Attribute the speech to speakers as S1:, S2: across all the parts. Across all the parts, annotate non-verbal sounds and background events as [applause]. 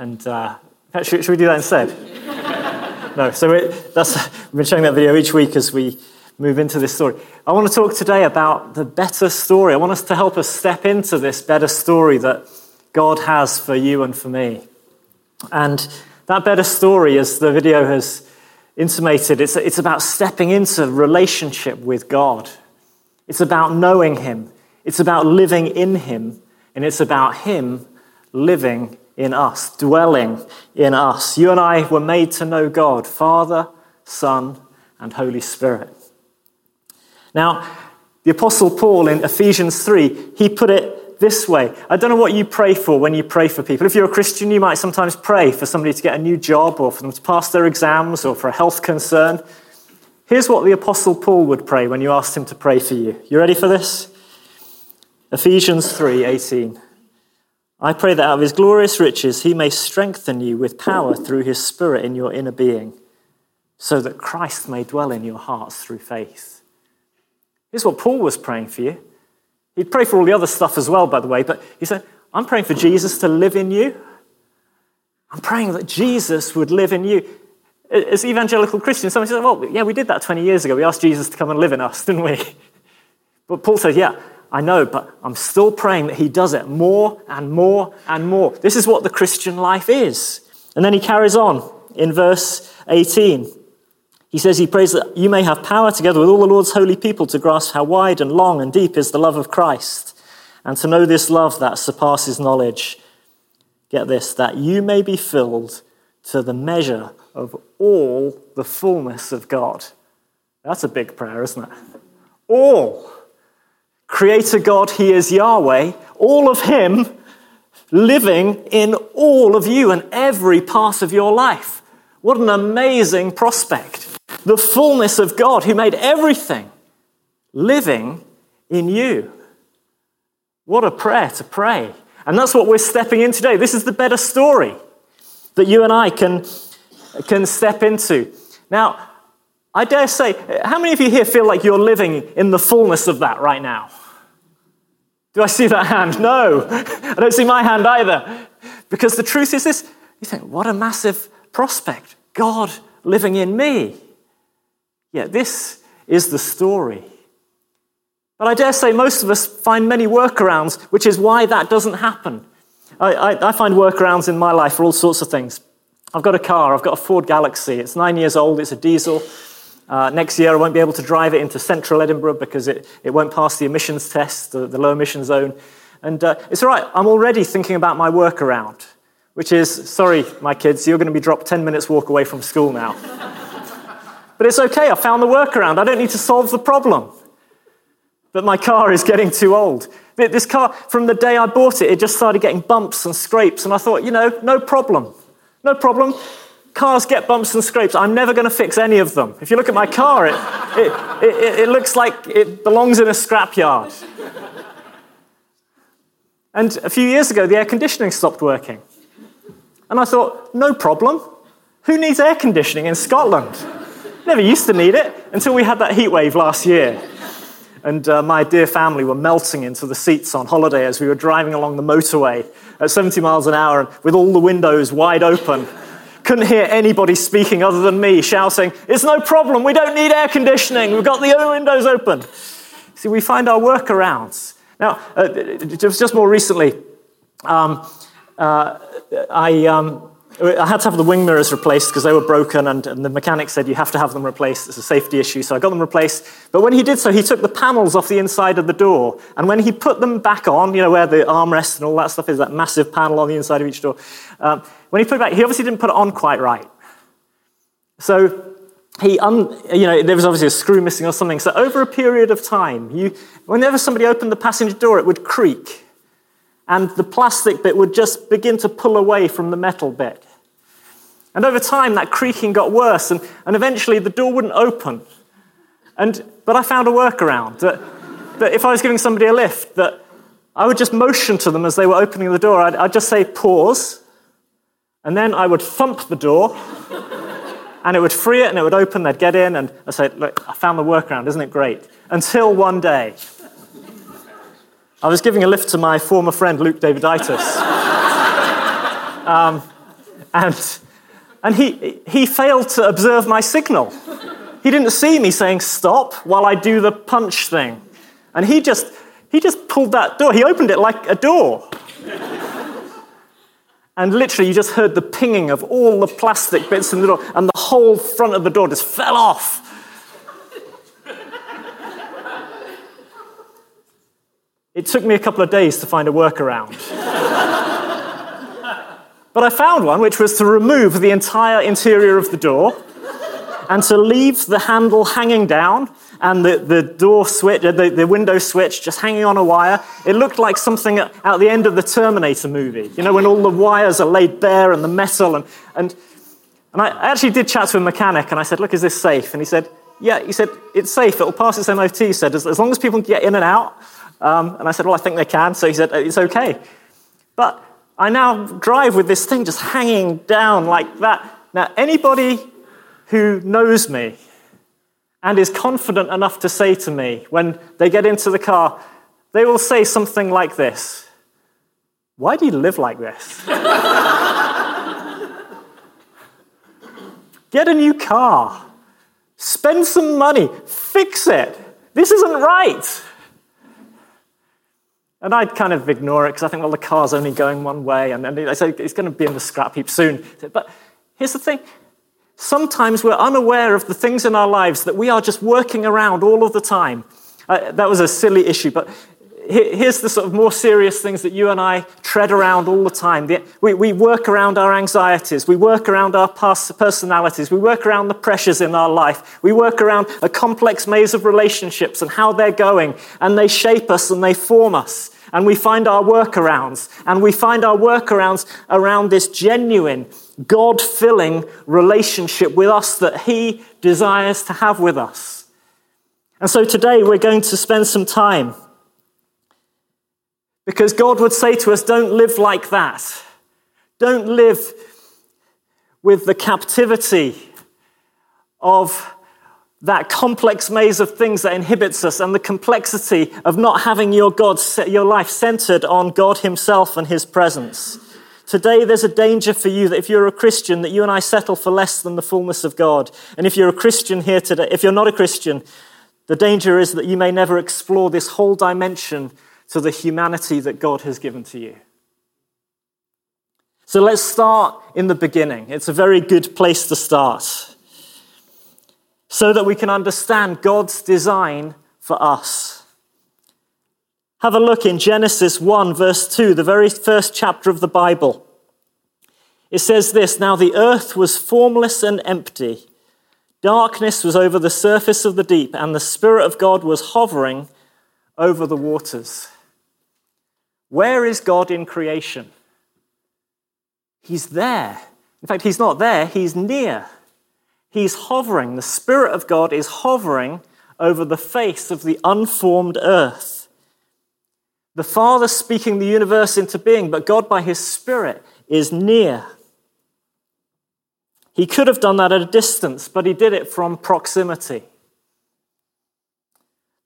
S1: And uh, should, should, we do that instead? [laughs] no. So that's, we've been showing that video each week as we move into this story. I want to talk today about the better story. I want us to help us step into this better story that God has for you and for me. And that better story, as the video has intimated, it's, it's about stepping into relationship with God. It's about knowing Him. It's about living in Him. And it's about Him living in us, dwelling in us. You and I were made to know God, Father, Son, and Holy Spirit. Now, the Apostle Paul in Ephesians 3, he put it this way. I don't know what you pray for when you pray for people. If you're a Christian, you might sometimes pray for somebody to get a new job or for them to pass their exams or for a health concern. Here's what the Apostle Paul would pray when you asked him to pray for you. You ready for this? Ephesians 3:18. I pray that out of his glorious riches he may strengthen you with power through his spirit in your inner being, so that Christ may dwell in your hearts through faith. Here's what Paul was praying for you. He'd pray for all the other stuff as well, by the way, but he said, I'm praying for Jesus to live in you. I'm praying that Jesus would live in you. As evangelical Christians, somebody said, Well, yeah, we did that 20 years ago. We asked Jesus to come and live in us, didn't we? [laughs] But Paul says, Yeah, I know, but I'm still praying that he does it more and more and more. This is what the Christian life is. And then he carries on in verse 18. He says he prays that you may have power together with all the Lord's holy people to grasp how wide and long and deep is the love of Christ, and to know this love that surpasses knowledge. Get this, that you may be filled to the measure of all the fullness of God. That's a big prayer, isn't it? All. Creator God, He is Yahweh, all of Him living in all of you and every part of your life. What an amazing prospect the fullness of God who made everything living in you. What a prayer to pray. And that's what we're stepping in today. This is the better story that you and I can, can step into. Now, I dare say, how many of you here feel like you're living in the fullness of that right now? Do I see that hand? No. [laughs] I don't see my hand either. Because the truth is this you think, what a massive prospect. God living in me. Yeah, this is the story. But I dare say most of us find many workarounds, which is why that doesn't happen. I, I, I, find workarounds in my life for all sorts of things. I've got a car, I've got a Ford Galaxy. It's nine years old, it's a diesel. Uh, next year, I won't be able to drive it into central Edinburgh because it, it won't pass the emissions test, the, the low emission zone. And uh, it's all right, I'm already thinking about my workaround, which is sorry, my kids, you're going to be dropped 10 minutes walk away from school now. [laughs] But it's okay, I found the workaround. I don't need to solve the problem. But my car is getting too old. This car, from the day I bought it, it just started getting bumps and scrapes. And I thought, you know, no problem. No problem. Cars get bumps and scrapes. I'm never going to fix any of them. If you look at my car, it, it, it, it looks like it belongs in a scrapyard. And a few years ago, the air conditioning stopped working. And I thought, no problem. Who needs air conditioning in Scotland? Never used to need it until we had that heat wave last year. And uh, my dear family were melting into the seats on holiday as we were driving along the motorway at 70 miles an hour and with all the windows wide open. Couldn't hear anybody speaking other than me shouting, It's no problem, we don't need air conditioning, we've got the windows open. See, we find our workarounds. Now, uh, just, just more recently, um, uh, I, um, I had to have the wing mirrors replaced because they were broken, and, and, the mechanic said you have to have them replaced. It's a safety issue, so I got them replaced. But when he did so, he took the panels off the inside of the door, and when he put them back on, you know where the armrest and all that stuff is, that massive panel on the inside of each door. Um, when he put it back, he obviously didn't put it on quite right. So he, un, you know, there was obviously a screw missing or something. So over a period of time, you, whenever somebody opened the passenger door, it would creak and the plastic bit would just begin to pull away from the metal bit. And over time, that creaking got worse, and, and eventually the door wouldn't open. And, but I found a workaround that, that if I was giving somebody a lift, that I would just motion to them as they were opening the door. I'd, I'd just say, pause, and then I would thump the door, and it would free it, and it would open, they'd get in, and I'd say, look, I found the workaround, isn't it great? Until one day, I was giving a lift to my former friend, Luke Daviditis. [laughs] um, And, and he, he failed to observe my signal. He didn't see me saying stop while I do the punch thing. And he just, he just pulled that door. He opened it like a door. And literally, you just heard the pinging of all the plastic bits in the door, and the whole front of the door just fell off. It took me a couple of days to find a workaround. but I found one, which was to remove the entire interior of the door and to leave the handle hanging down and the, the door switch, the, the window switch just hanging on a wire. It looked like something at the end of the Terminator movie, you know, when all the wires are laid bare and the metal. And, and, and I actually did chat to a mechanic and I said, Look, is this safe? And he said, Yeah, he said, It's safe, it'll pass its MOT. He said, As, as long as people can get in and out. Um, and I said, Well, I think they can. So he said, It's okay. But I now drive with this thing just hanging down like that. Now, anybody who knows me and is confident enough to say to me when they get into the car, they will say something like this Why do you live like this? [laughs] Get a new car. Spend some money. Fix it. This isn't right. And I'd kind of ignore it because I think, well, the car's only going one way. And, I say, it's going to be in the scrap heap soon. But here's the thing Sometimes we're unaware of the things in our lives that we are just working around all of the time. Uh, that was a silly issue, but here's the sort of more serious things that you and I tread around all the time. We, we work around our anxieties. We work around our past personalities. We work around the pressures in our life. We work around a complex maze of relationships and how they're going, and they shape us and they form us. And we find our workarounds. And we find our workarounds around this genuine, God filling relationship with us that He desires to have with us. And so today we're going to spend some time because God would say to us, don't live like that. Don't live with the captivity of that complex maze of things that inhibits us and the complexity of not having your God, your life centered on God Himself and His presence. Today, there's a danger for you that if you're a Christian, that you and I settle for less than the fullness of God. And if you're a Christian here today, if you're not a Christian, the danger is that you may never explore this whole dimension to the humanity that God has given to you. So let's start in the beginning. It's a very good place to start so that we can understand God's design for us. Have a look in Genesis 1, verse 2, the very first chapter of the Bible. It says this Now the earth was formless and empty. Darkness was over the surface of the deep, and the Spirit of God was hovering over the waters. Where is God in creation? He's there. In fact, he's not there, he's near. He's hovering. The Spirit of God is hovering over the face of the unformed earth. The Father speaking the universe into being, but God by His Spirit is near. He could have done that at a distance, but He did it from proximity.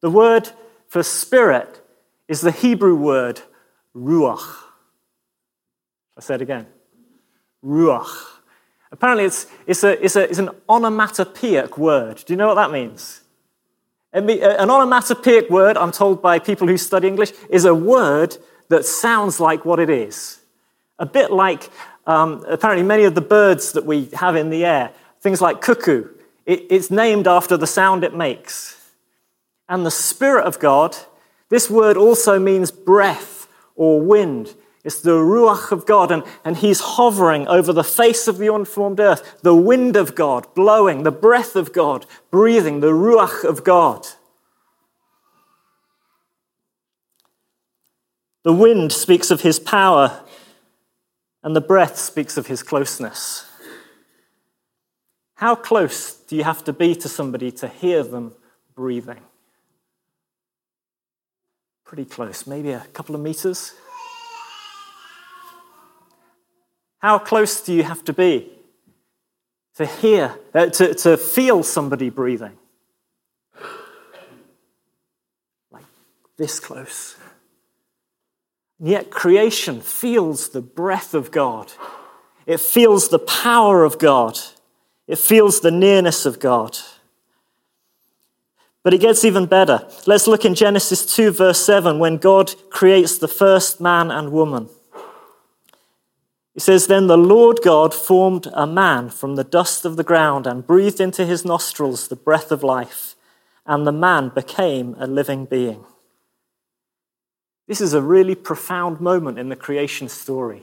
S1: The word for spirit is the Hebrew word ruach. I said again. Ruach. Apparently, it's, it's, a, it's, a, it's an onomatopoeic word. Do you know what that means? An onomatopoeic word, I'm told by people who study English, is a word that sounds like what it is. A bit like, um, apparently, many of the birds that we have in the air, things like cuckoo, it, it's named after the sound it makes. And the Spirit of God, this word also means breath or wind. It's the Ruach of God, and, and He's hovering over the face of the unformed earth. The wind of God blowing, the breath of God breathing, the Ruach of God. The wind speaks of His power, and the breath speaks of His closeness. How close do you have to be to somebody to hear them breathing? Pretty close, maybe a couple of meters. How close do you have to be to hear, uh, to, to feel somebody breathing? Like this close. And yet creation feels the breath of God. It feels the power of God. It feels the nearness of God. But it gets even better. Let's look in Genesis 2, verse 7, when God creates the first man and woman. He says, Then the Lord God formed a man from the dust of the ground and breathed into his nostrils the breath of life, and the man became a living being. This is a really profound moment in the creation story.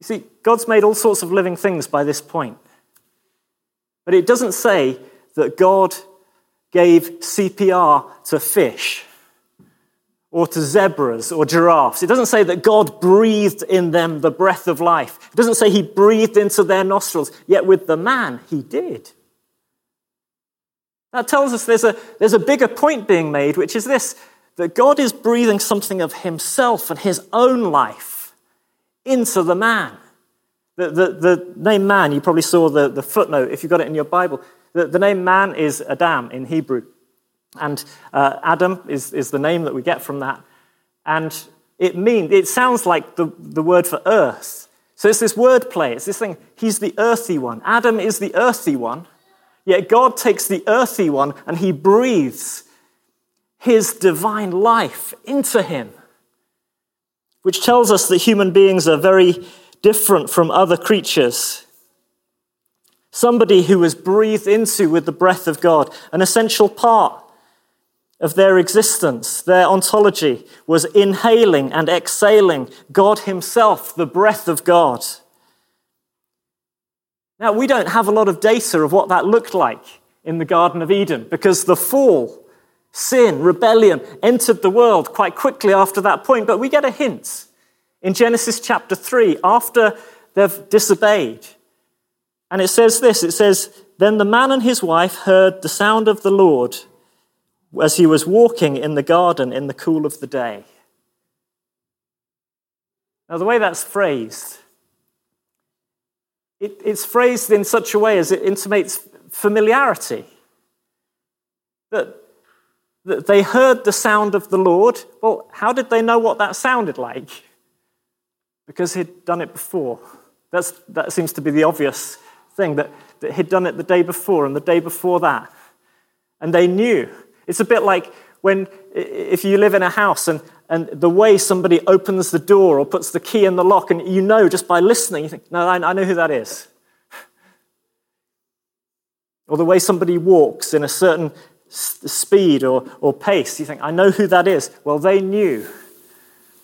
S1: You see, God's made all sorts of living things by this point. But it doesn't say that God gave CPR to fish or to zebras or giraffes. It doesn't say that God breathed in them the breath of life. It doesn't say he breathed into their nostrils, yet with the man, he did. That tells us there's a, there's a bigger point being made, which is this that God is breathing something of himself and his own life into the man. The, the, the name man, you probably saw the, the footnote if you got it in your Bible. The, the name man is Adam in Hebrew. And uh, Adam is, is the name that we get from that. And it means, it sounds like the, the word for earth. So it's this word play. It's this thing. He's the earthy one. Adam is the earthy one. Yet God takes the earthy one and he breathes his divine life into him, which tells us that human beings are very different from other creatures. Somebody who was breathed into with the breath of God, an essential part of their existence, their ontology, was inhaling and exhaling God Himself, the breath of God. Now, we don't have a lot of data of what that looked like in the Garden of Eden because the fall, sin, rebellion entered the world quite quickly after that point, but we get a hint. In Genesis chapter 3, after they've disobeyed, and it says this it says, Then the man and his wife heard the sound of the Lord as he was walking in the garden in the cool of the day. Now, the way that's phrased, it, it's phrased in such a way as it intimates familiarity. That, that they heard the sound of the Lord. Well, how did they know what that sounded like? Because he'd done it before. That's, that seems to be the obvious thing, that, that he'd done it the day before and the day before that. And they knew. It's a bit like when, if you live in a house and, and the way somebody opens the door or puts the key in the lock, and you know just by listening, you think, no, I, I know who that is. [laughs] or the way somebody walks in a certain speed or, or pace, you think, I know who that is. Well, they knew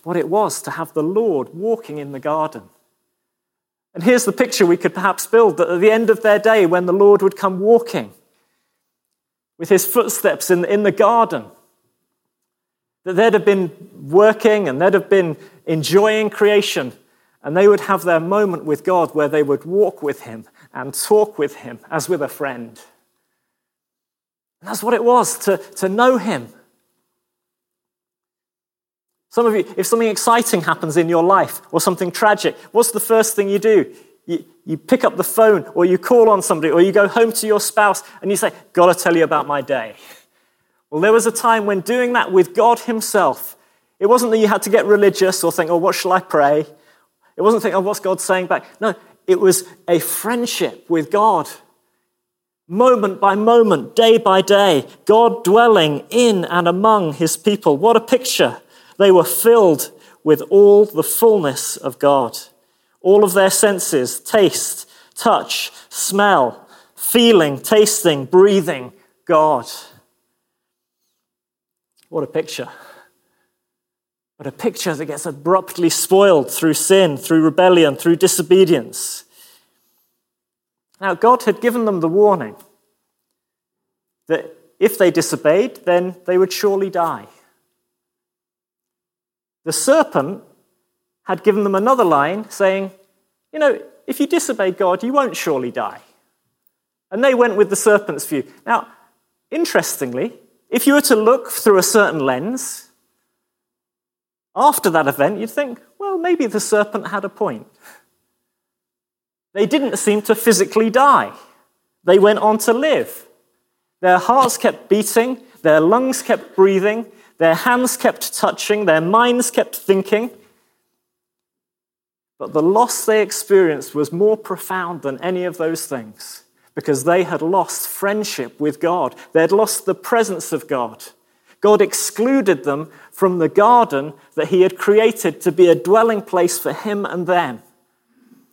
S1: what it was to have the Lord walking in the garden. And here's the picture we could perhaps build that at the end of their day, when the Lord would come walking with his footsteps in, in the garden, that they'd have been working and they'd have been enjoying creation, and they would have their moment with God where they would walk with him and talk with him as with a friend. And that's what it was to, to know him some of you, if something exciting happens in your life or something tragic, what's the first thing you do? You, you pick up the phone or you call on somebody or you go home to your spouse and you say, Gotta tell you about my day. Well, there was a time when doing that with God Himself, it wasn't that you had to get religious or think, Oh, what shall I pray? It wasn't think, Oh, what's God saying back? No, it was a friendship with God. Moment by moment, day by day, God dwelling in and among His people. What a picture! They were filled with all the fullness of God. All of their senses taste, touch, smell, feeling, tasting, breathing God. What a picture. But a picture that gets abruptly spoiled through sin, through rebellion, through disobedience. Now, God had given them the warning that if they disobeyed, then they would surely die. The serpent had given them another line saying, You know, if you disobey God, you won't surely die. And they went with the serpent's view. Now, interestingly, if you were to look through a certain lens, after that event, you'd think, well, maybe the serpent had a point. They didn't seem to physically die, they went on to live. Their hearts kept beating, their lungs kept breathing, their hands kept touching, their minds kept thinking. But the loss they experienced was more profound than any of those things because they had lost friendship with God. They had lost the presence of God. God excluded them from the garden that He had created to be a dwelling place for Him and them.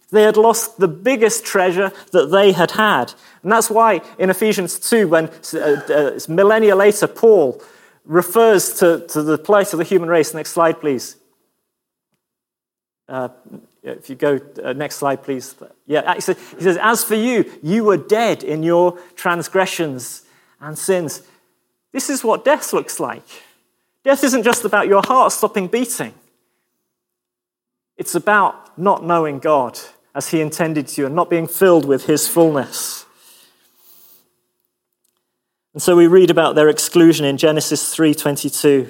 S1: They had lost the biggest treasure that they had had. And that's why in Ephesians 2, when uh, uh, millennia later, Paul refers to, to the plight of the human race. Next slide, please. Uh, if you go, uh, next slide, please. Yeah, he says, As for you, you were dead in your transgressions and sins. This is what death looks like. Death isn't just about your heart stopping beating, it's about not knowing God as He intended you and not being filled with His fullness. And so we read about their exclusion in Genesis 3:22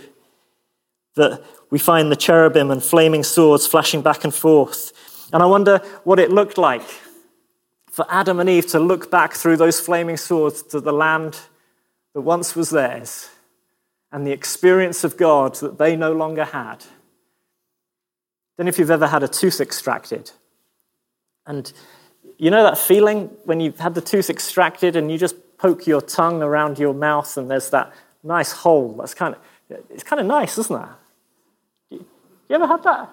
S1: that we find the cherubim and flaming swords flashing back and forth. And I wonder what it looked like for Adam and Eve to look back through those flaming swords to the land that once was theirs and the experience of God that they no longer had. Then, if you've ever had a tooth extracted, and you know that feeling when you've had the tooth extracted and you just poke your tongue around your mouth and there's that nice hole? That's kind of, it's kind of nice, isn't it? You ever had that?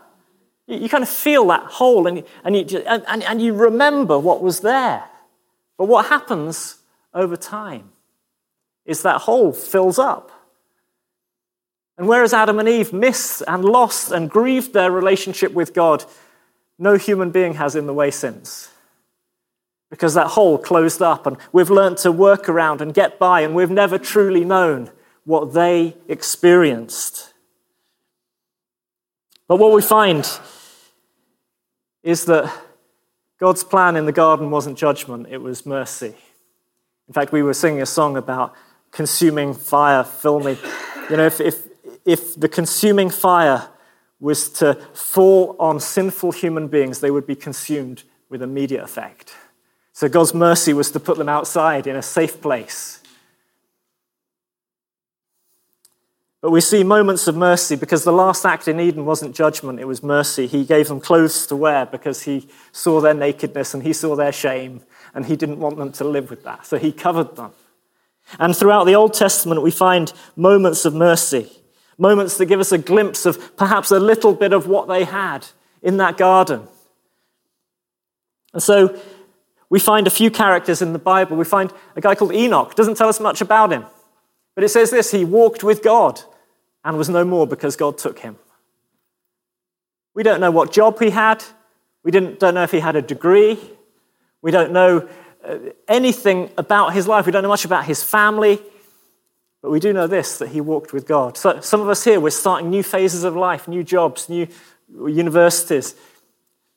S1: You kind of feel that hole and, and, you, and, and you remember what was there. But what happens over time is that hole fills up. And whereas Adam and Eve missed and lost and grieved their relationship with God, no human being has in the way since. Because that hole closed up and we've learned to work around and get by, and we've never truly known what they experienced. But what we find is that God's plan in the garden wasn't judgment, it was mercy. In fact, we were singing a song about consuming fire, me. You know, if, if, if the consuming fire was to fall on sinful human beings, they would be consumed with immediate effect. So God's mercy was to put them outside in a safe place But we see moments of mercy because the last act in Eden wasn't judgment, it was mercy. He gave them clothes to wear because he saw their nakedness and he saw their shame and he didn't want them to live with that. So he covered them. And throughout the Old Testament, we find moments of mercy, moments that give us a glimpse of perhaps a little bit of what they had in that garden. And so we find a few characters in the Bible. We find a guy called Enoch, doesn't tell us much about him. But it says this he walked with God and was no more because God took him. We don't know what job he had. We don't know if he had a degree. We don't know uh, anything about his life. We don't know much about his family. But we do know this that he walked with God. So, some of us here, we're starting new phases of life, new jobs, new universities.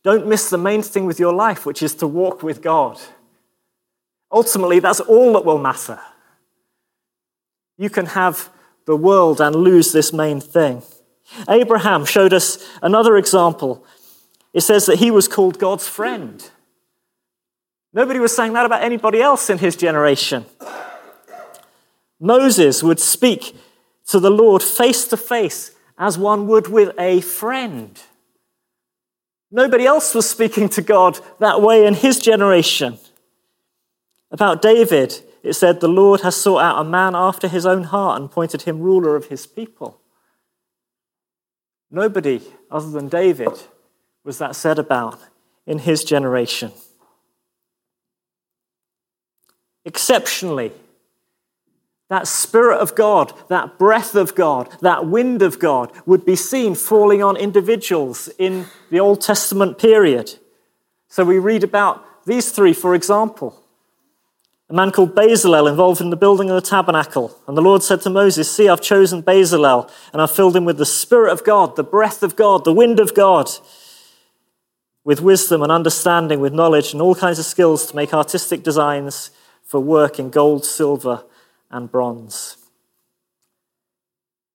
S1: Don't miss the main thing with your life, which is to walk with God. Ultimately, that's all that will matter. You can have the world and lose this main thing. Abraham showed us another example. It says that he was called God's friend. Nobody was saying that about anybody else in his generation. Moses would speak to the Lord face to face as one would with a friend. Nobody else was speaking to God that way in his generation. About David, it said, The Lord has sought out a man after his own heart and appointed him ruler of his people. Nobody other than David was that said about in his generation. Exceptionally, that Spirit of God, that breath of God, that wind of God would be seen falling on individuals in the Old Testament period. So we read about these three, for example a man called Bezalel involved in the building of the tabernacle. And the Lord said to Moses, See, I've chosen Bezalel, and I've filled him with the Spirit of God, the breath of God, the wind of God, with wisdom and understanding, with knowledge and all kinds of skills to make artistic designs for work in gold, silver, and bronze.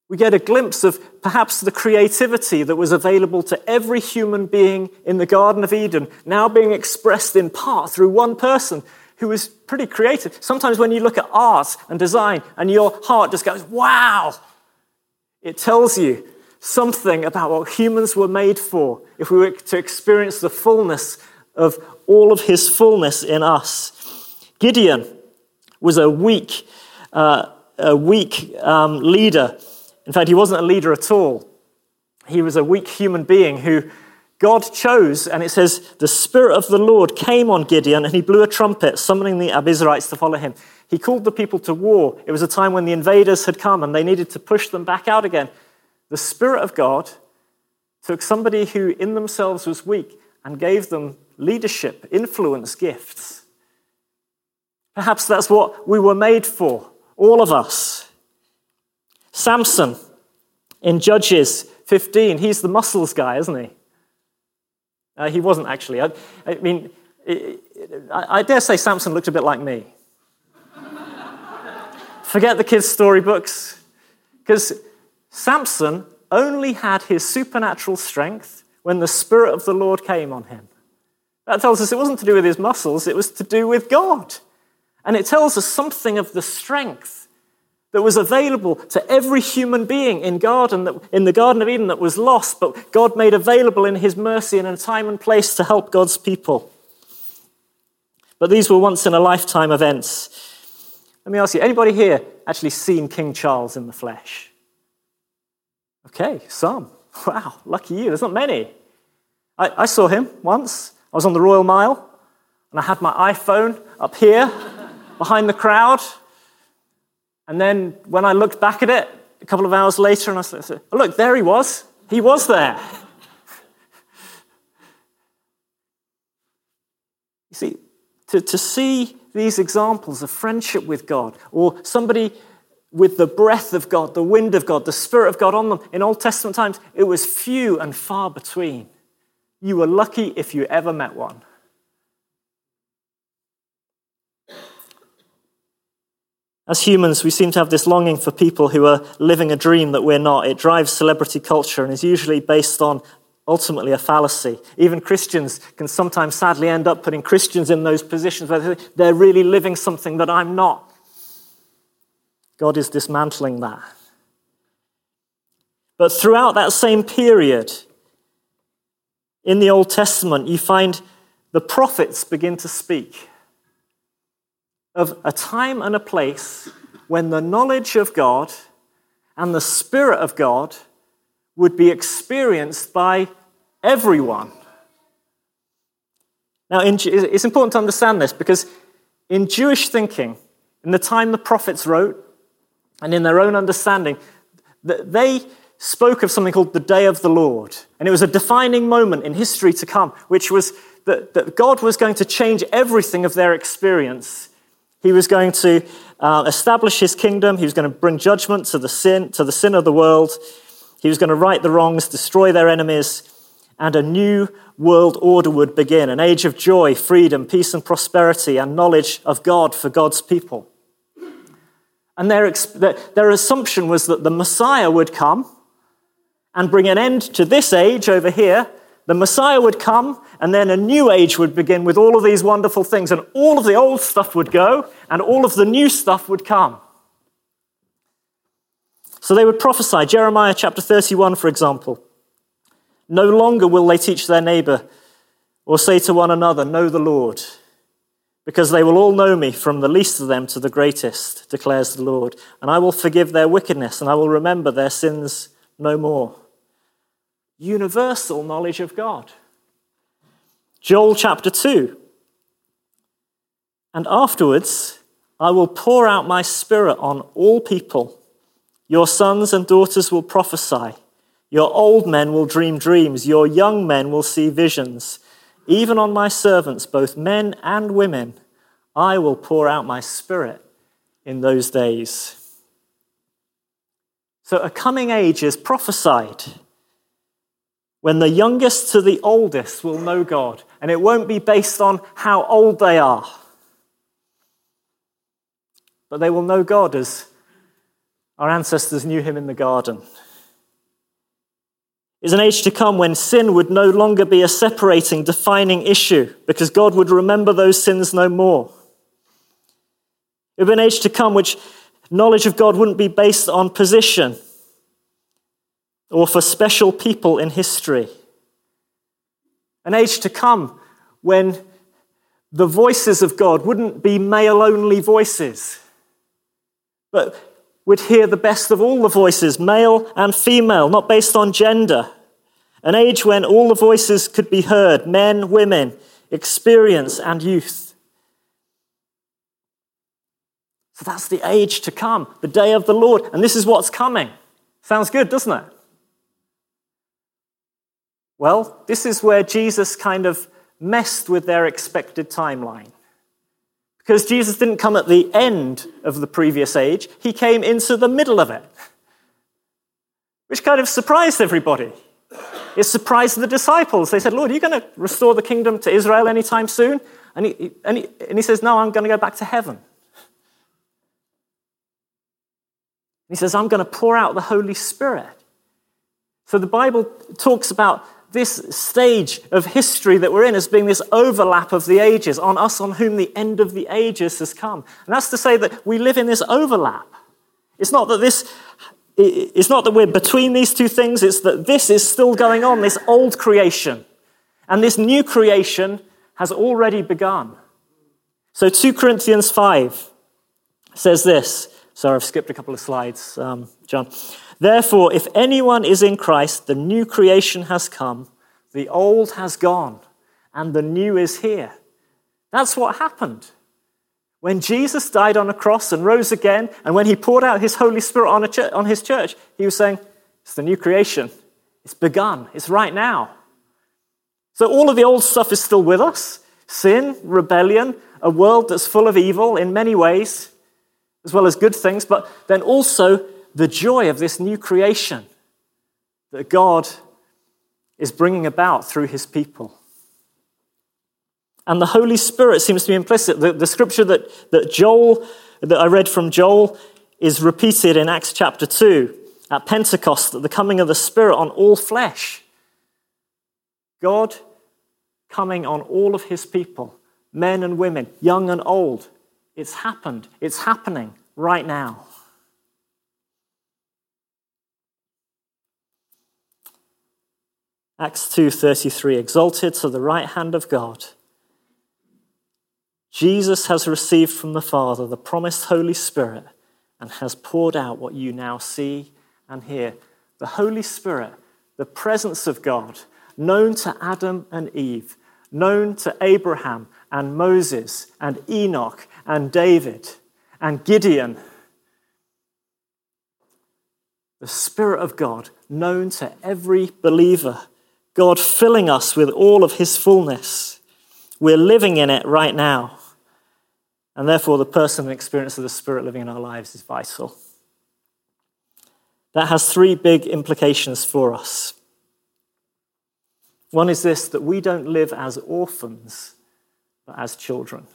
S1: We get a glimpse of perhaps the creativity that was available to every human being in the Garden of Eden, now being expressed in part through one person who was pretty creative. Sometimes when you look at art and design and your heart just goes, wow, it tells you something about what humans were made for if we were to experience the fullness of all of his fullness in us. Gideon was a weak, uh, a weak um, leader. In fact, he wasn't a leader at all. He was a weak human being who God chose, and it says, the Spirit of the Lord came on Gideon, and he blew a trumpet, summoning the Abiezrites to follow him. He called the people to war. It was a time when the invaders had come and they needed to push them back out again. The Spirit of God took somebody who in themselves was weak and gave them leadership, influence, gifts. Perhaps that's what we were made for, all of us. Samson in Judges 15, he's the muscles guy, isn't he? Uh, he wasn't actually. I, I mean, I, I dare say Samson looked a bit like me. Forget the kids' storybooks, because Samson only had his supernatural strength when the Spirit of the Lord came on him. That tells us it wasn't to do with his muscles, it was to do with God. And it tells us something of the strength that was available to every human being in, garden that, in the Garden of Eden that was lost, but God made available in his mercy and in a time and place to help God's people. But these were once in a lifetime events. Let me ask you anybody here actually seen King Charles in the flesh? Okay, some. [laughs] Wow, lucky you. There's not many. I, I saw him once. I was on the Royal Mile and I had my iPhone up here behind the crowd. And then when I looked back at it a couple of hours later, and I said, oh, Look, there he was. He was there. you see, to, to see these examples of friendship with God, or somebody with the breath of God, the wind of God, the Spirit of God on them in Old Testament times, it was few and far between. You were lucky if you ever met one. As humans, we seem to have this longing for people who are living a dream that we're not. It drives celebrity culture and is usually based on ultimately a fallacy. Even Christians can sometimes sadly end up putting Christians in those positions where they're really living something that I'm not. God is dismantling that. But throughout that same period, in the Old Testament, you find the prophets begin to speak of a time and a place when the knowledge of God and the Spirit of God would be experienced by everyone. Now, it's important to understand this because in Jewish thinking, in the time the prophets wrote, and in their own understanding, they spoke of something called the day of the Lord. And it was a defining moment in history to come, which was that, that God was going to change everything of their experience. He was going to uh, establish his kingdom. He was going to bring judgment to the sin, to the sin of the world. He was going to right the wrongs, destroy their enemies, and a new world order would begin an age of joy, freedom, peace, and prosperity, and knowledge of God for God's people. And their, their assumption was that the Messiah would come and bring an end to this age over here. The Messiah would come, and then a new age would begin with all of these wonderful things, and all of the old stuff would go, and all of the new stuff would come. So they would prophesy. Jeremiah chapter 31, for example. No longer will they teach their neighbor or say to one another, Know the Lord because they will all know me from the least of them to the greatest, declares the Lord. And I will forgive their wickedness, and I will remember their sins no more. Universal knowledge of God. Joel chapter 2. And afterwards, I will pour out my spirit on all people. Your sons and daughters will prophesy. Your old men will dream dreams. Your young men will see visions. Even on my servants, both men and women, I will pour out my spirit in those days. So a coming age is prophesied when the youngest to the oldest will know God, and it won't be based on how old they are, but they will know God as our ancestors knew him in the garden is an age to come when sin would no longer be a separating, defining issue because God would remember those sins no more. It would be an age to come which knowledge of God wouldn't be based on position. Or for special people in history. An age to come when the voices of God wouldn't be male only voices, but would hear the best of all the voices, male and female, not based on gender. An age when all the voices could be heard men, women, experience, and youth. So that's the age to come, the day of the Lord. And this is what's coming. Sounds good, doesn't it? Well, this is where Jesus kind of messed with their expected timeline. Because Jesus didn't come at the end of the previous age, he came into the middle of it, which kind of surprised everybody. It surprised the disciples. They said, Lord, are you going to restore the kingdom to Israel anytime soon? And he, and he, and he says, No, I'm going to go back to heaven. He says, I'm going to pour out the Holy Spirit. So the Bible talks about this stage of history that we're in as being this overlap of the ages, on us on whom the end of the ages has come. And that's to say that we live in this overlap. It's not that this it's not that we're between these two things, it's that this is still going on, this old creation. And this new creation has already begun. So 2 Corinthians 5 says this. Sorry, I've skipped a couple of slides, um, John. Therefore, if anyone is in Christ, the new creation has come, the old has gone, and the new is here. That's what happened. When Jesus died on a cross and rose again, and when he poured out his Holy Spirit on, church, on his church, he was saying, It's the new creation. It's begun. It's right now. So all of the old stuff is still with us sin, rebellion, a world that's full of evil in many ways, as well as good things, but then also the joy of this new creation that God is bringing about through his people. And the Holy Spirit seems to be implicit. The, the scripture that, that Joel, that I read from Joel, is repeated in Acts chapter 2 at Pentecost, the coming of the Spirit on all flesh. God coming on all of his people, men and women, young and old. It's happened. It's happening right now. Acts 2:33 exalted to the right hand of God Jesus has received from the Father the promised Holy Spirit and has poured out what you now see and hear. The Holy Spirit, the presence of God, known to Adam and Eve, known to Abraham and Moses and Enoch and David and Gideon. The Spirit of God, known to every believer. God filling us with all of his fullness. We're living in it right now. And therefore, the person personal experience of the Spirit living in our lives is vital. That has three big implications for us. One is this that we don't live as orphans, but as children.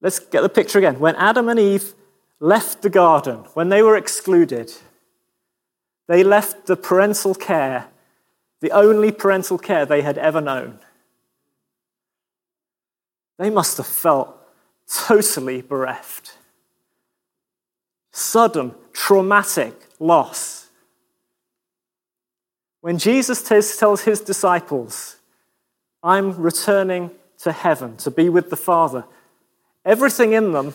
S1: Let's get the picture again. When Adam and Eve left the garden, when they were excluded, they left the parental care, the only parental care they had ever known. They must have felt totally bereft. Sudden, traumatic loss. When Jesus tells his disciples, I'm returning to heaven to be with the Father, everything in them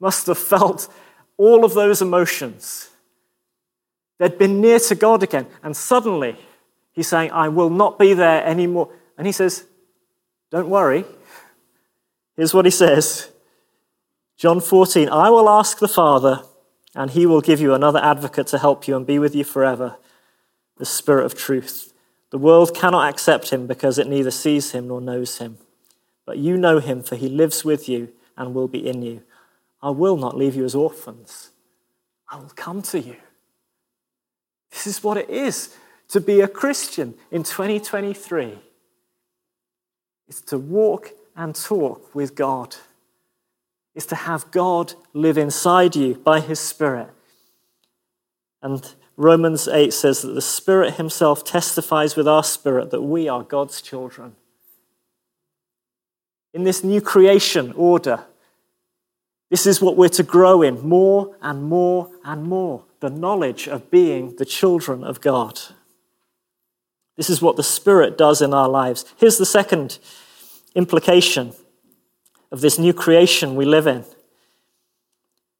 S1: must have felt all of those emotions. They'd been near to God again, and suddenly he's saying, I will not be there anymore. And he says, Don't worry, Here's what he says John 14 I will ask the Father, and he will give you another advocate to help you and be with you forever the Spirit of truth. The world cannot accept him because it neither sees him nor knows him. But you know him, for he lives with you and will be in you. I will not leave you as orphans, I will come to you. This is what it is to be a Christian in 2023. It's to walk and talk with God is to have God live inside you by his Spirit. And Romans 8 says that the Spirit himself testifies with our spirit that we are God's children. In this new creation order, This is what we're to grow in more and more and more the knowledge of being the children of God. This is what the Spirit does in our lives. Here's the second implication of this new creation we live in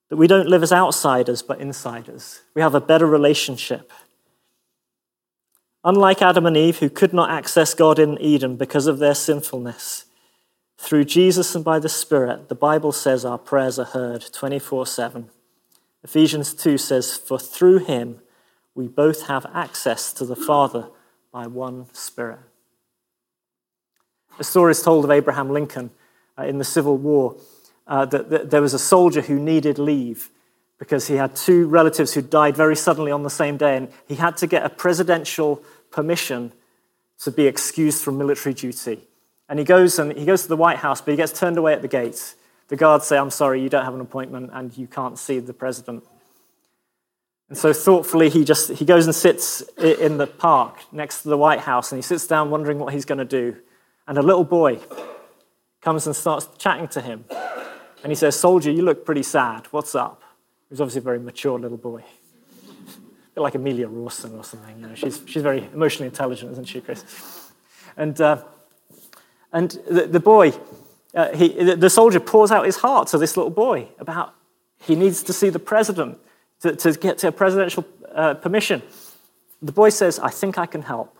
S1: that we don't live as outsiders, but insiders. We have a better relationship. Unlike Adam and Eve, who could not access God in Eden because of their sinfulness, through Jesus and by the Spirit, the Bible says our prayers are heard 24 7. Ephesians 2 says, For through him we both have access to the Father by one Spirit. A story is told of Abraham Lincoln uh, in the Civil War uh, that, that there was a soldier who needed leave because he had two relatives who died very suddenly on the same day, and he had to get a presidential permission to be excused from military duty. And he goes and he goes to the White House, but he gets turned away at the gate. The guards say, I'm sorry, you don't have an appointment and you can't see the president. And so thoughtfully, he just he goes and sits in the park next to the White House and he sits down wondering what he's going to do. And a little boy comes and starts chatting to him. And he says, Soldier, you look pretty sad. What's up? He's obviously a very mature little boy. A bit like Amelia Rawson or something. You know, she's, she's very emotionally intelligent, isn't she, Chris? And, uh, and the, the boy, uh, he, the soldier pours out his heart to this little boy about he needs to see the president to, to get to a presidential uh, permission. The boy says, I think I can help.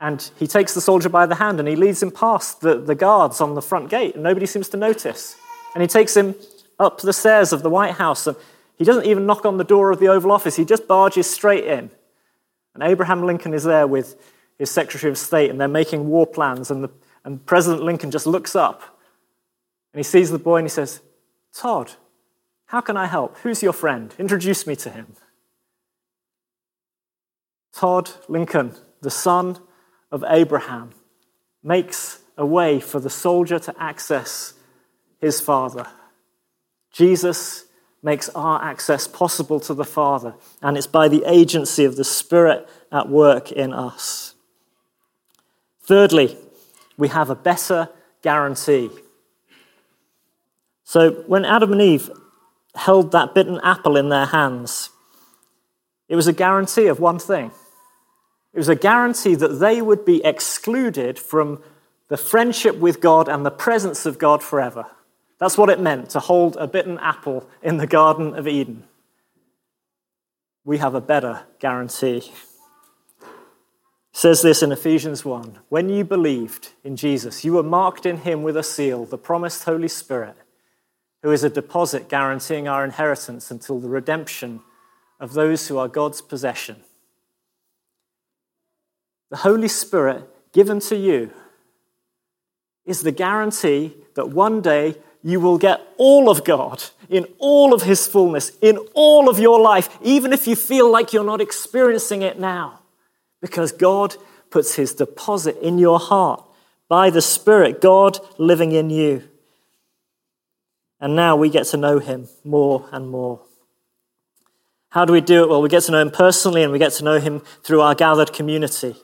S1: And he takes the soldier by the hand and he leads him past the, the guards on the front gate, and nobody seems to notice. And he takes him up the stairs of the White House, and he doesn't even knock on the door of the Oval Office, he just barges straight in. And Abraham Lincoln is there with his Secretary of State, and they're making war plans, and, the, and President Lincoln just looks up and he sees the boy and he says, Todd, how can I help? Who's your friend? Introduce me to him. Todd Lincoln, the son of Abraham, makes a way for the soldier to access his father. Jesus makes our access possible to the Father, and it's by the agency of the Spirit at work in us. Thirdly, we have a better guarantee. So when Adam and Eve held that bitten apple in their hands, it was a guarantee of one thing it was a guarantee that they would be excluded from the friendship with God and the presence of God forever. That's what it meant to hold a bitten apple in the Garden of Eden. We have a better guarantee. Says this in Ephesians 1 When you believed in Jesus, you were marked in him with a seal, the promised Holy Spirit, who is a deposit guaranteeing our inheritance until the redemption of those who are God's possession the Holy Spirit given to you is the guarantee that one day you will get all of God in all of His fullness, in all of your life, even if you feel like you're not experiencing it now. Because God puts His deposit in your heart by the Spirit, God living in you. And now we get to know Him more and more. How do we do it? Well, we get to know Him personally and we get to know Him through our gathered community.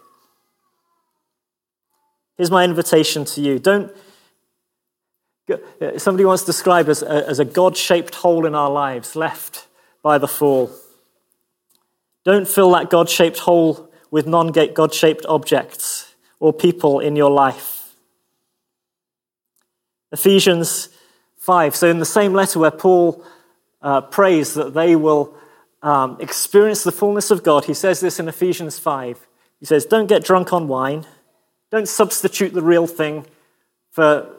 S1: Here's my invitation to you. Don't, uh, somebody once described us as a God shaped hole in our lives left by the fall. Don't fill that God shaped hole with non God shaped objects or people in your life. Ephesians 5. So, in the same letter where Paul uh, prays that they will um, experience the fullness of God, he says this in Ephesians 5. He says, Don't get drunk on wine don't substitute the real thing for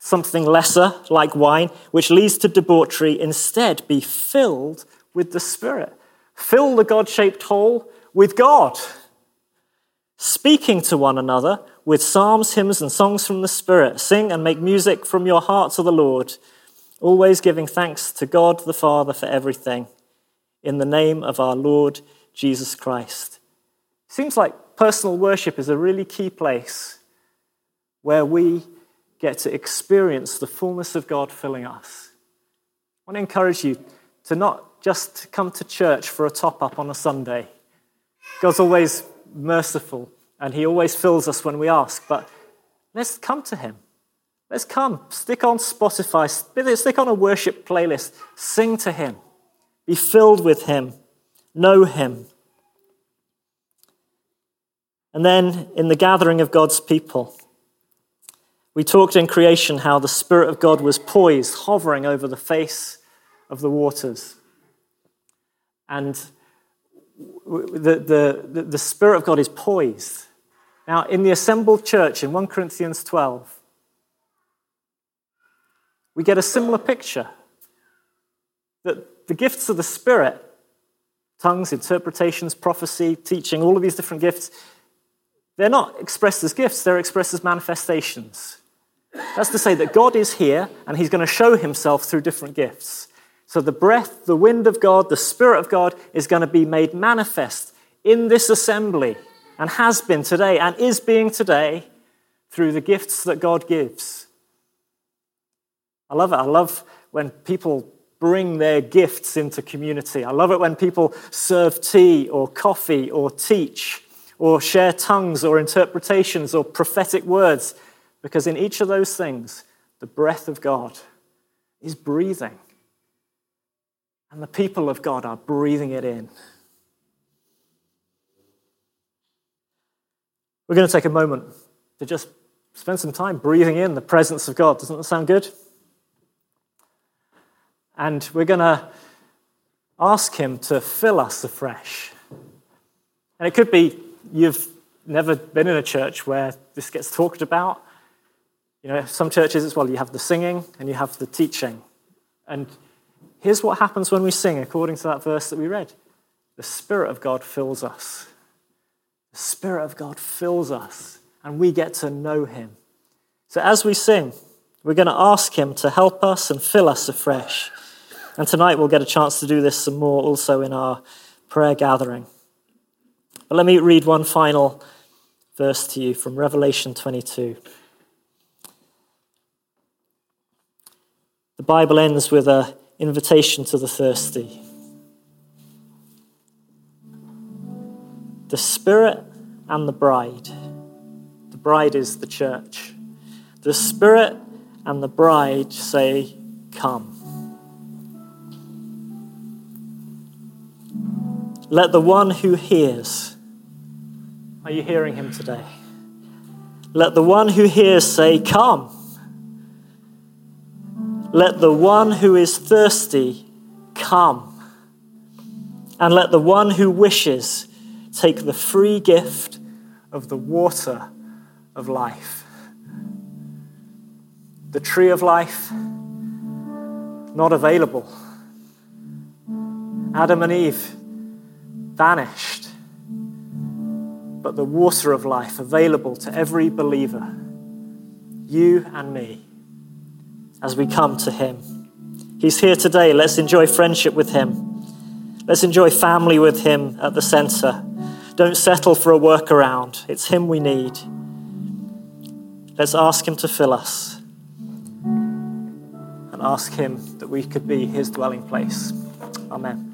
S1: something lesser like wine, which leads to debauchery. Instead, be filled with the Spirit. Fill the God shaped hole with God. Speaking to one another with psalms, hymns, and songs from the Spirit. Sing and make music from your heart to the Lord, always giving thanks to God the Father for everything, in the name of our Lord Jesus Christ. Seems like personal worship is a really key place where we get to experience the fullness of God filling us. I want to encourage you to not just come to church for a top up on a Sunday. God's always merciful and He always fills us when we ask, but let's come to Him. Let's come, stick on Spotify, stick on a worship playlist, sing to Him, be filled with Him, know Him. And then in the gathering of God's people, we talked in creation how the Spirit of God was poised, hovering over the face of the waters. And the, the, the Spirit of God is poised. Now, in the assembled church in 1 Corinthians 12, we get a similar picture that the gifts of the Spirit tongues, interpretations, prophecy, teaching, all of these different gifts they're not expressed as gifts, they're expressed as manifestations. That's to say that God is here and He's going to show Himself through different gifts. So the breath, the wind of God, the Spirit of God is going to be made manifest in this assembly and has been today and is being today through the gifts that God gives. I love it. I love when people bring their gifts into community. I love it when people serve tea or coffee or teach or share tongues or interpretations or prophetic words, because in each of those things, the breath of God is breathing. And the people of God are breathing it in. We're going to take a moment to just spend some time breathing in the presence of God. Doesn't that sound good? And we're going to ask Him to fill us afresh. And it could be you've never been in a church where this gets talked about, you know, some churches as well, you have the singing and you have the teaching. And here's what happens when we sing, according to that verse that we read the Spirit of God fills us. The Spirit of God fills us, and we get to know Him. So as we sing, we're going to ask Him to help us and fill us afresh. And tonight we'll get a chance to do this some more also in our prayer gathering. But let me read one final verse to you from Revelation 22. The Bible ends with an invitation to the thirsty. The Spirit and the bride. The bride is the church. The Spirit and the bride say, Come. Let the one who hears are you hearing him today? Let the one who hears say, Come. Let the one who is thirsty come. And let the one who wishes take the free gift of the water of life. The tree of life, not available. Adam and Eve vanished but the water of life available to every believer, you and me, as we come to Him. He's here today. Let's enjoy friendship with Him. Let's enjoy family with Him at the center. Don't settle for a workaround. It's Him we need. Let's ask Him to fill us and ask Him that we could be His dwelling place. Amen.